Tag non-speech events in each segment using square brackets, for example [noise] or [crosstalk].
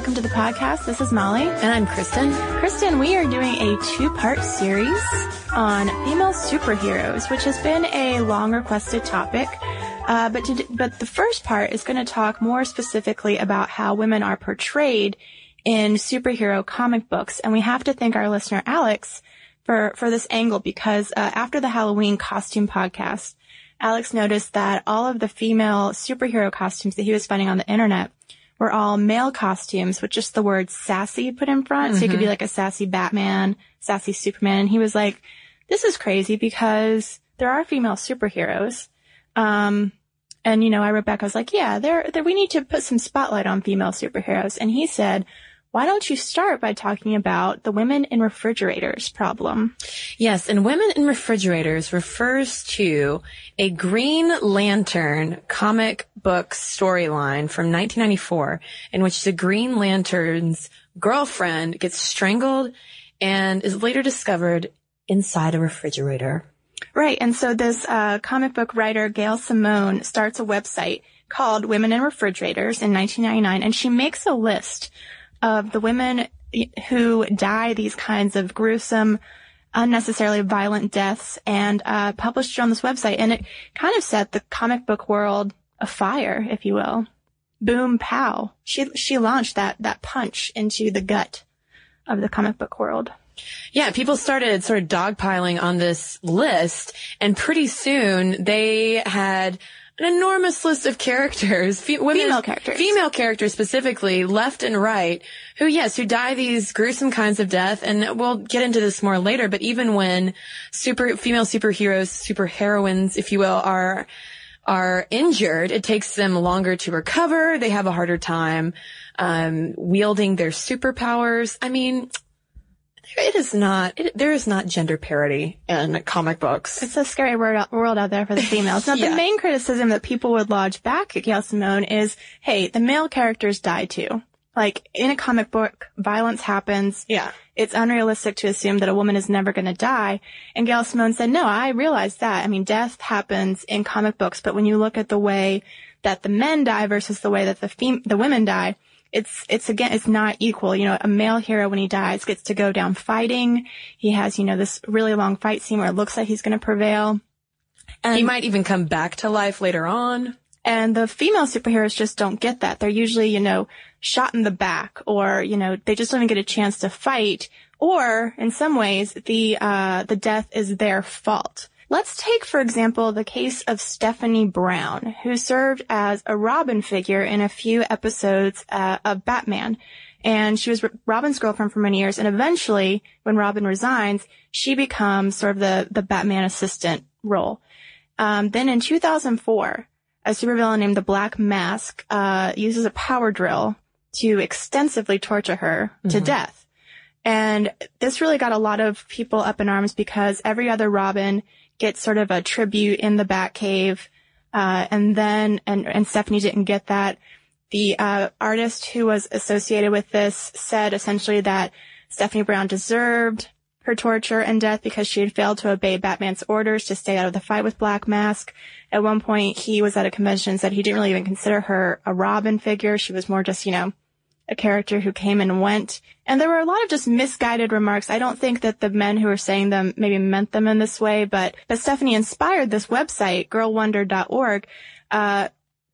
welcome to the podcast. This is Molly. And I'm Kristen. Kristen, we are doing a two-part series on female superheroes, which has been a long requested topic. Uh, but to, but the first part is going to talk more specifically about how women are portrayed in superhero comic books, and we have to thank our listener Alex for for this angle because uh, after the Halloween costume podcast, Alex noticed that all of the female superhero costumes that he was finding on the internet were all male costumes with just the word sassy put in front. So you could be like a sassy Batman, sassy Superman. And he was like, this is crazy because there are female superheroes. Um, and you know, I wrote back, I was like, yeah, there, there, we need to put some spotlight on female superheroes. And he said, why don't you start by talking about the women in refrigerators problem? Yes, and Women in Refrigerators refers to a Green Lantern comic book storyline from 1994 in which the Green Lantern's girlfriend gets strangled and is later discovered inside a refrigerator. Right. And so this uh, comic book writer, Gail Simone, starts a website called Women in Refrigerators in 1999, and she makes a list of the women who die these kinds of gruesome, unnecessarily violent deaths and uh, published it on this website. And it kind of set the comic book world afire, if you will. Boom, pow. She she launched that that punch into the gut of the comic book world. Yeah, people started sort of dogpiling on this list, and pretty soon they had an enormous list of characters, fe- women, Female characters. female characters specifically, left and right, who yes, who die these gruesome kinds of death, and we'll get into this more later. But even when super female superheroes, super heroines, if you will, are are injured, it takes them longer to recover. They have a harder time um, wielding their superpowers. I mean, it is not. It, there is not gender parity in comic books. It's a scary world out, world out there for the females. Now, [laughs] Yeah. the main criticism that people would lodge back at Gail Simone is, hey, the male characters die too. Like, in a comic book, violence happens. Yeah. It's unrealistic to assume that a woman is never going to die. And Gail Simone said, no, I realize that. I mean, death happens in comic books, but when you look at the way that the men die versus the way that the fem- the women die, it's, it's again, it's not equal. You know, a male hero when he dies gets to go down fighting. He has, you know, this really long fight scene where it looks like he's going to prevail. And he might even come back to life later on. and the female superheroes just don't get that. They're usually, you know, shot in the back or, you know, they just don't even get a chance to fight. Or in some ways, the, uh, the death is their fault. Let's take, for example, the case of Stephanie Brown, who served as a Robin figure in a few episodes uh, of Batman. And she was Robin's girlfriend for many years. And eventually, when Robin resigns, she becomes sort of the, the Batman assistant role. Um, then in 2004, a supervillain named the Black Mask, uh, uses a power drill to extensively torture her to Mm-hmm. death. And this really got a lot of people up in arms because every other Robin gets sort of a tribute in the Batcave. Uh, and then, and, and Stephanie didn't get that. The, uh, artist who was associated with this said essentially that Stephanie Brown deserved her torture and death because she had failed to obey Batman's orders to stay out of the fight with Black Mask. At one point, he was at a convention and said he didn't really even consider her a Robin figure. She was more just, you know, a character who came and went. And there were a lot of just misguided remarks. I don't think that the men who were saying them maybe meant them in this way, but, but Stephanie inspired this website, girlwonder.org, uh,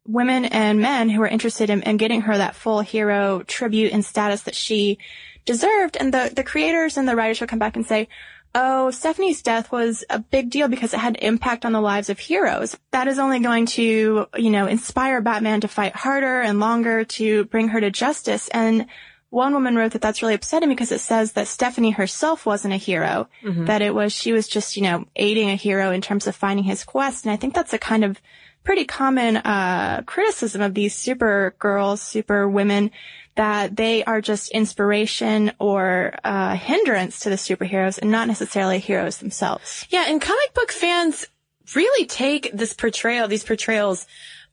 women and men who were interested in, in getting her that full hero tribute and status that she deserved. And the, the creators and the writers would come back and say, Oh, Stephanie's death was a big deal because it had impact on the lives of heroes. That is only going to, you know, inspire Batman to fight harder and longer to bring her to justice. And one woman wrote that that's really upsetting because it says that Stephanie herself wasn't a hero, that it was, she was just, you know, aiding a hero in terms of finding his quest. And I think that's a kind of pretty common, uh, criticism of these super girls, super women that they are just inspiration or uh, hindrance to the superheroes and not necessarily heroes themselves. Yeah, and comic book fans really take this portrayal, these portrayals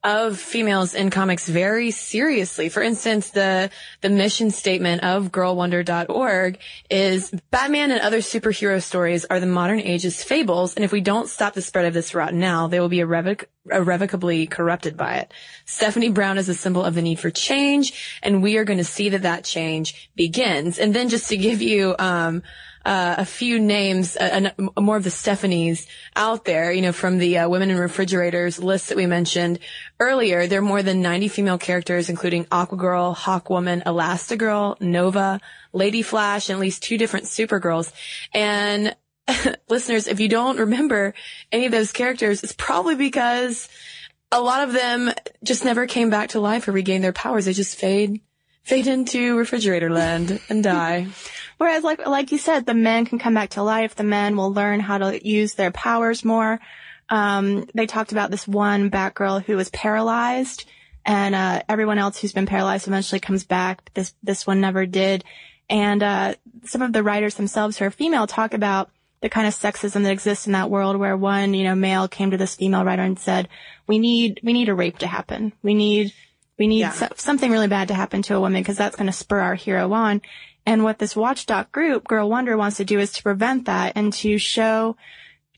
of females in comics very seriously. For instance, the the mission statement of girlwonder.org is Batman and other superhero stories are the modern age's fables, and if we don't stop the spread of this rot now, they will be irrevoc- irrevocably corrupted by it. Stephanie Brown is a symbol of the need for change, and we are going to see that that change begins. And then just to give you um, uh, a few names, uh, uh, more of the Stephanies out there, you know, from the uh, women in refrigerators list that we mentioned earlier. There are more than 90 female characters, including Aquagirl, Hawkwoman, Elastigirl, Nova, Lady Flash, and at least two different Supergirls. And [laughs] listeners, if you don't remember any of those characters, it's probably because a lot of them just never came back to life or regained their powers. They just fade, fade into refrigerator land and die. [laughs] Whereas, like like you said, the men can come back to life. The men will learn how to use their powers more. Um, they talked about this one Batgirl who was paralyzed, and uh, everyone else who's been paralyzed eventually comes back. This this one never did. And uh, some of the writers themselves who are female talk about the kind of sexism that exists in that world where one, you know, male came to this female writer and said, we need, we need a rape to happen. We need, we need Yeah. so- something really bad to happen to a woman because that's going to spur our hero on. And what this watchdog group, Girl Wonder, wants to do is to prevent that and to show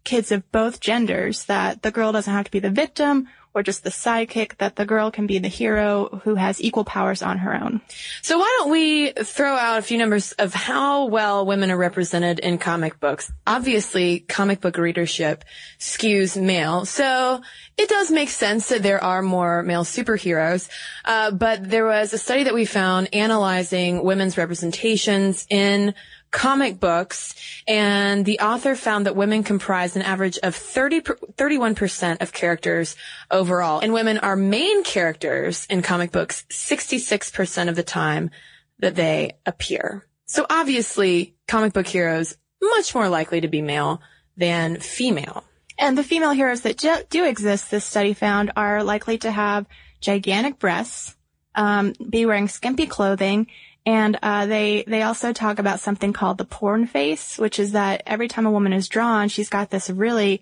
kids of both genders that the girl doesn't have to be the victim or just the sidekick, that the girl can be the hero who has equal powers on her own. So why don't we throw out a few numbers of how well women are represented in comic books? Obviously, comic book readership skews male, so it does make sense that there are more male superheroes. Uh, but there was a study that we found analyzing women's representations in comic books, and the author found that women comprise an average of 30, 31% of characters overall. And women are main characters in comic books 66% of the time that they appear. So obviously, comic book heroes much more likely to be male than female. And the female heroes that do, exist, this study found, are likely to have gigantic breasts, um, be wearing skimpy clothing, and uh, they they also talk about something called the porn face, which is that every time a woman is drawn, she's got this really,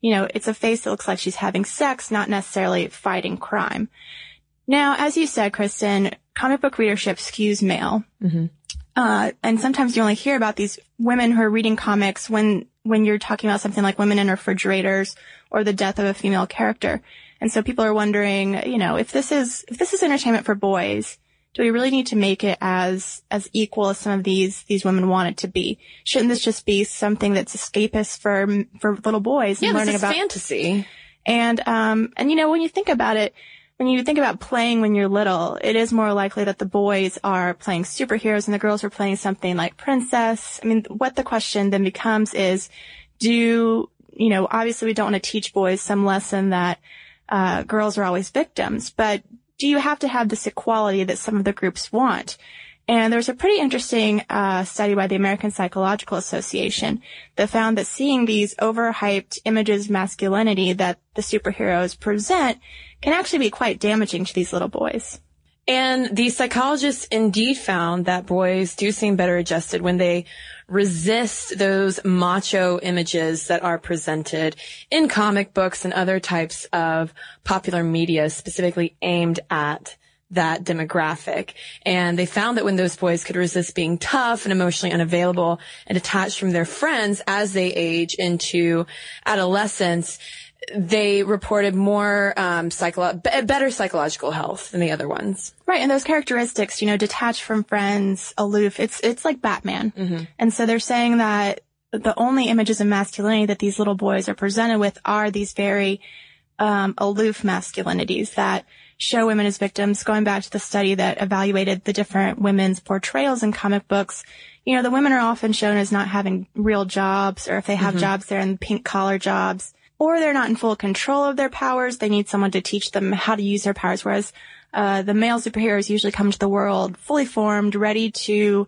you know, it's a face that looks like she's having sex, not necessarily fighting crime. Now, as you said, Kristen, comic book readership skews male. Uh, and sometimes you only hear about these women who are reading comics when, when you're talking about something like women in refrigerators or the death of a female character. And so people are wondering, you know, if this is, if this is entertainment for boys, do we really need to make it as, as equal as some of these, these women want it to be? Shouldn't this just be something that's escapist for, for little boys Yeah, and this learning is about fantasy. and um and you know when you think about it, when you think about playing when you're little, it is more likely that the boys are playing superheroes and the girls are playing something like princess. I mean, what the question then becomes is, do you know? Obviously, we don't want to teach boys some lesson that uh, girls are always victims, but do you have to have this equality that some of the groups want? And there was a pretty interesting uh, study by the American Psychological Association that found that seeing these overhyped images of masculinity that the superheroes present can actually be quite damaging to these little boys. And the psychologists indeed found that boys do seem better adjusted when they resist those macho images that are presented in comic books and other types of popular media specifically aimed at that demographic. And they found that when those boys could resist being tough and emotionally unavailable and detached from their friends as they age into adolescence, they reported more um, psycholo- b- better psychological health than the other ones. Right, and those characteristics, you know, detached from friends, aloof, it's it's like Batman. Mm-hmm. And so they're saying that the only images of masculinity that these little boys are presented with are these very um, aloof masculinities that show women as victims. Going back to the study that evaluated the different women's portrayals in comic books, you know, the women are often shown as not having real jobs, or if they have Mhm. jobs, they're in pink collar jobs, or they're not in full control of their powers. They need someone to teach them how to use their powers. Whereas uh, the male superheroes usually come to the world fully formed, ready to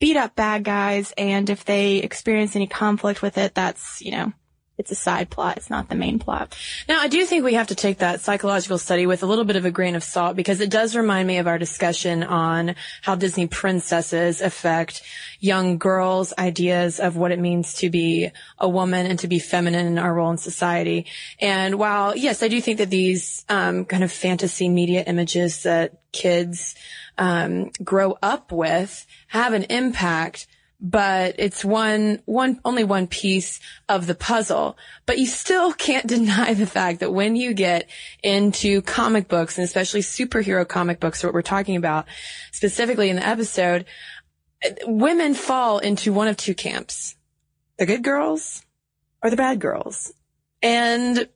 beat up bad guys, and if they experience any conflict with it, that's you know, it's a side plot. It's not the main plot. Now, I do think we have to take that psychological study with a little bit of a grain of salt because it does remind me of our discussion on how Disney princesses affect young girls' ideas of what it means to be a woman and to be feminine in our role in society. And while, yes, I do think that these um, kind of fantasy media images that kids um, grow up with have an impact but it's one, one, only one piece of the puzzle. But you still [laughs] can't deny the fact that when you get into comic books and especially superhero comic books, what we're talking about specifically in the episode, women fall into one of two camps. The good girls or the bad girls. And,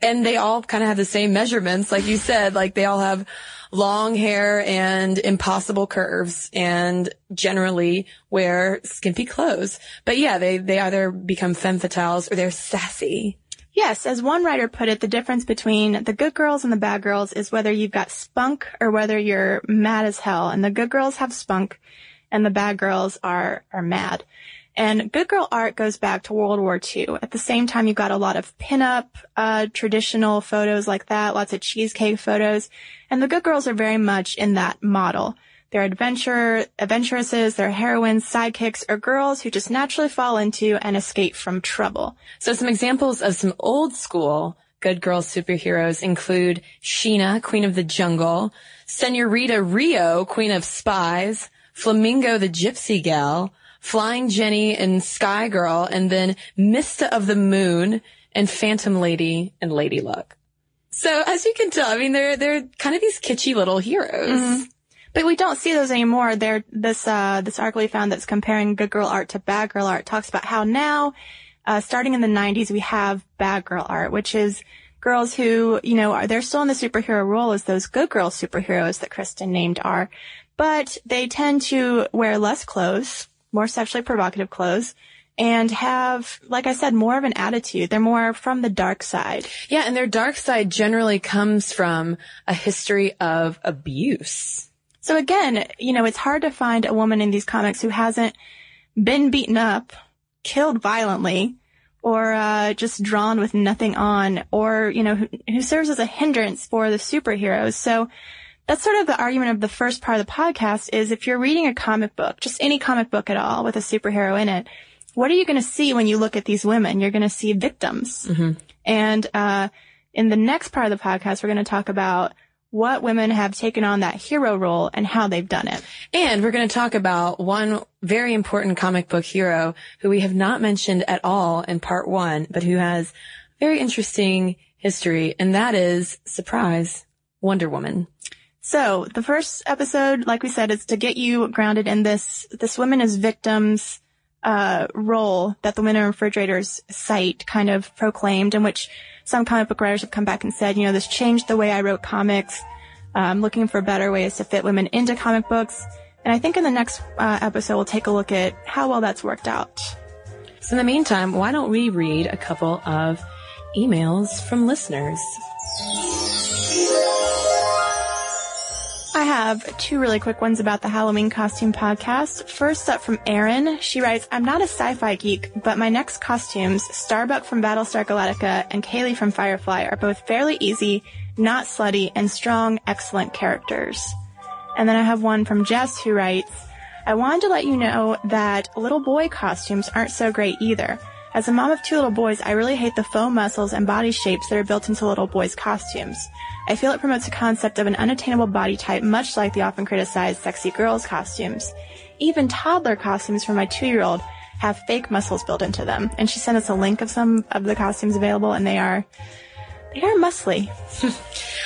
and they all kind of have the same measurements. Like you said, like they all have long hair and impossible curves and generally wear skimpy clothes. But yeah, they, they either become femme fatales or they're sassy. Yes, as one writer put it, the difference between the good girls and the bad girls is whether you've got spunk or whether you're mad as hell. And the good girls have spunk and the bad girls are, are mad. And good girl art goes back to World War II. At the same time, you've got a lot of pinup, uh, traditional photos like that, lots of cheesecake photos. And the good girls are very much in that model. They're adventure, adventuresses, they're heroines, sidekicks, or girls who just naturally fall into and escape from trouble. So some examples of some old school good girl superheroes include Sheena, Queen of the Jungle, Senorita Rio, Queen of Spies, Flamingo the Gypsy Gal, Flying Jenny and Sky Girl, and then Mysta of the Moon and Phantom Lady and Lady Luck. So as you can tell, I mean, they're, they're kind of these kitschy little heroes. Mhm. But we don't see those anymore. There, this, uh, this article we found that's comparing good girl art to bad girl art talks about how now, uh, starting in the 90s, we have bad girl art, which is girls who, you know, are, they're still in the superhero role as those good girl superheroes that Kristen named are, but they tend to wear less clothes, more sexually provocative clothes, and have, like I said, more of an attitude. They're more from the dark side. Yeah, and their dark side generally comes from a history of abuse. So again, you know, it's hard to find a woman in these comics who hasn't been beaten up, killed violently, or uh, just drawn with nothing on, or you know, who, who serves as a hindrance for the superheroes. So that's sort of the argument of the first part of the podcast is if you're reading a comic book, just any comic book at all with a superhero in it, what are you going to see when you look at these women? You're going to see victims. And uh, in the next part of the podcast, we're going to talk about what women have taken on that hero role and how they've done it. And we're going to talk about one very important comic book hero who we have not mentioned at all in part one, but who has very interesting history. And that is, surprise, Wonder Woman. So the first episode, like we said, is to get you grounded in this, this women as victims, uh, role that the Women in Refrigerators site kind of proclaimed in which some comic book writers have come back and said, you know, this changed the way I wrote comics. I'm looking for better ways to fit women into comic books. And I think in the next uh, episode, we'll take a look at how well that's worked out. So in the meantime, why don't we read a couple of emails from listeners? I have two really quick ones about the Halloween costume podcast. First up from Erin. She writes, I'm not a sci-fi geek, but my next costumes, Starbuck from Battlestar Galactica and Kaylee from Firefly, are both fairly easy, not slutty, and strong, excellent characters. And then I have one from Jess who writes, I wanted to let you know that little boy costumes aren't so great either. As a mom of two little boys, I really hate the faux muscles and body shapes that are built into little boys' costumes. I feel it promotes a concept of an unattainable body type, much like the often criticized sexy girls' costumes. Even toddler costumes for my two-year-old have fake muscles built into them. And she sent us a link of some of the costumes available, and they are they are muscly. [laughs]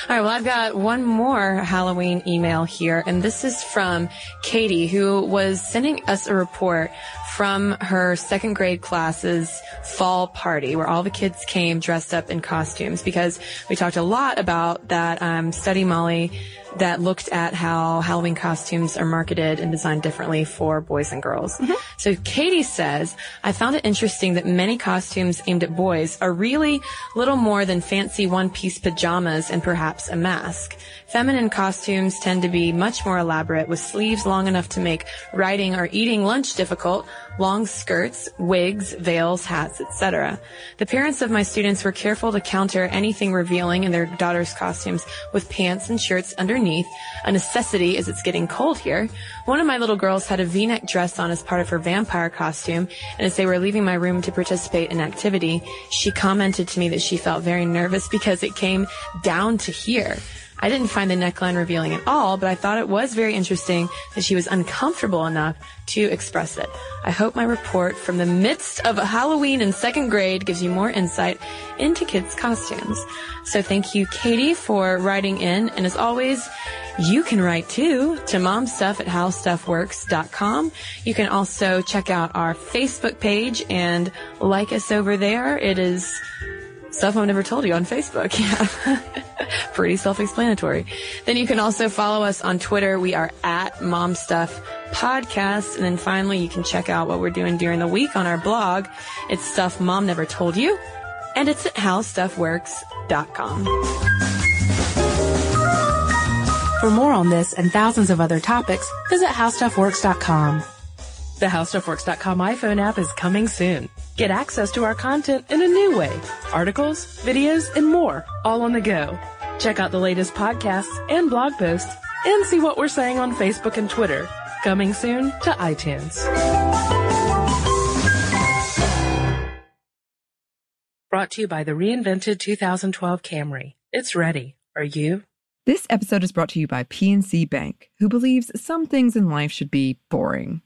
All right, well, I've got one more Halloween email here, and this is from Katie, who was sending us a report from her second grade class's fall party where all the kids came dressed up in costumes because we talked a lot about that um, study, Molly, that looked at how Halloween costumes are marketed and designed differently for boys and girls. Mm-hmm. So Katie says, I found it interesting that many costumes aimed at boys are really little more than fancy one-piece pajamas and perhaps a mask. Feminine costumes tend to be much more elaborate with sleeves long enough to make writing or eating lunch difficult, long skirts, wigs, veils, hats, etc. The parents of my students were careful to counter anything revealing in their daughters' costumes with pants and shirts underneath, a necessity as it's getting cold here. One of my little girls had a v-neck dress on as part of her vampire costume, and as they were leaving my room to participate in activity, she commented to me that she felt very nervous because it came down to here. I didn't find the neckline revealing at all, but I thought it was very interesting that she was uncomfortable enough to express it. I hope my report from the midst of Halloween in second grade gives you more insight into kids' costumes. So thank you, Katie, for writing in. And as always, you can write too to momstuff at howstuffworks.com. You can also check out our Facebook page and like us over there. It is Stuff I've never told you on Facebook. [laughs] Yeah. [laughs] [laughs] Pretty self-explanatory. Then you can also follow us on Twitter. We are at Mom Stuff Podcast. And then finally, you can check out what we're doing during the week on our blog. It's Stuff Mom Never Told You. And it's at howstuffworks.com. For more on this and thousands of other topics, visit howstuffworks.com. The HowStuffWorks.com iPhone app is coming soon. Get access to our content in a new way. Articles, videos, and more, all on the go. Check out the latest podcasts and blog posts and see what we're saying on Facebook and Twitter. Coming soon to iTunes. Brought to you by the reinvented 2012 Camry. It's ready. Are you? This episode is brought to you by PNC Bank, who believes some things in life should be boring,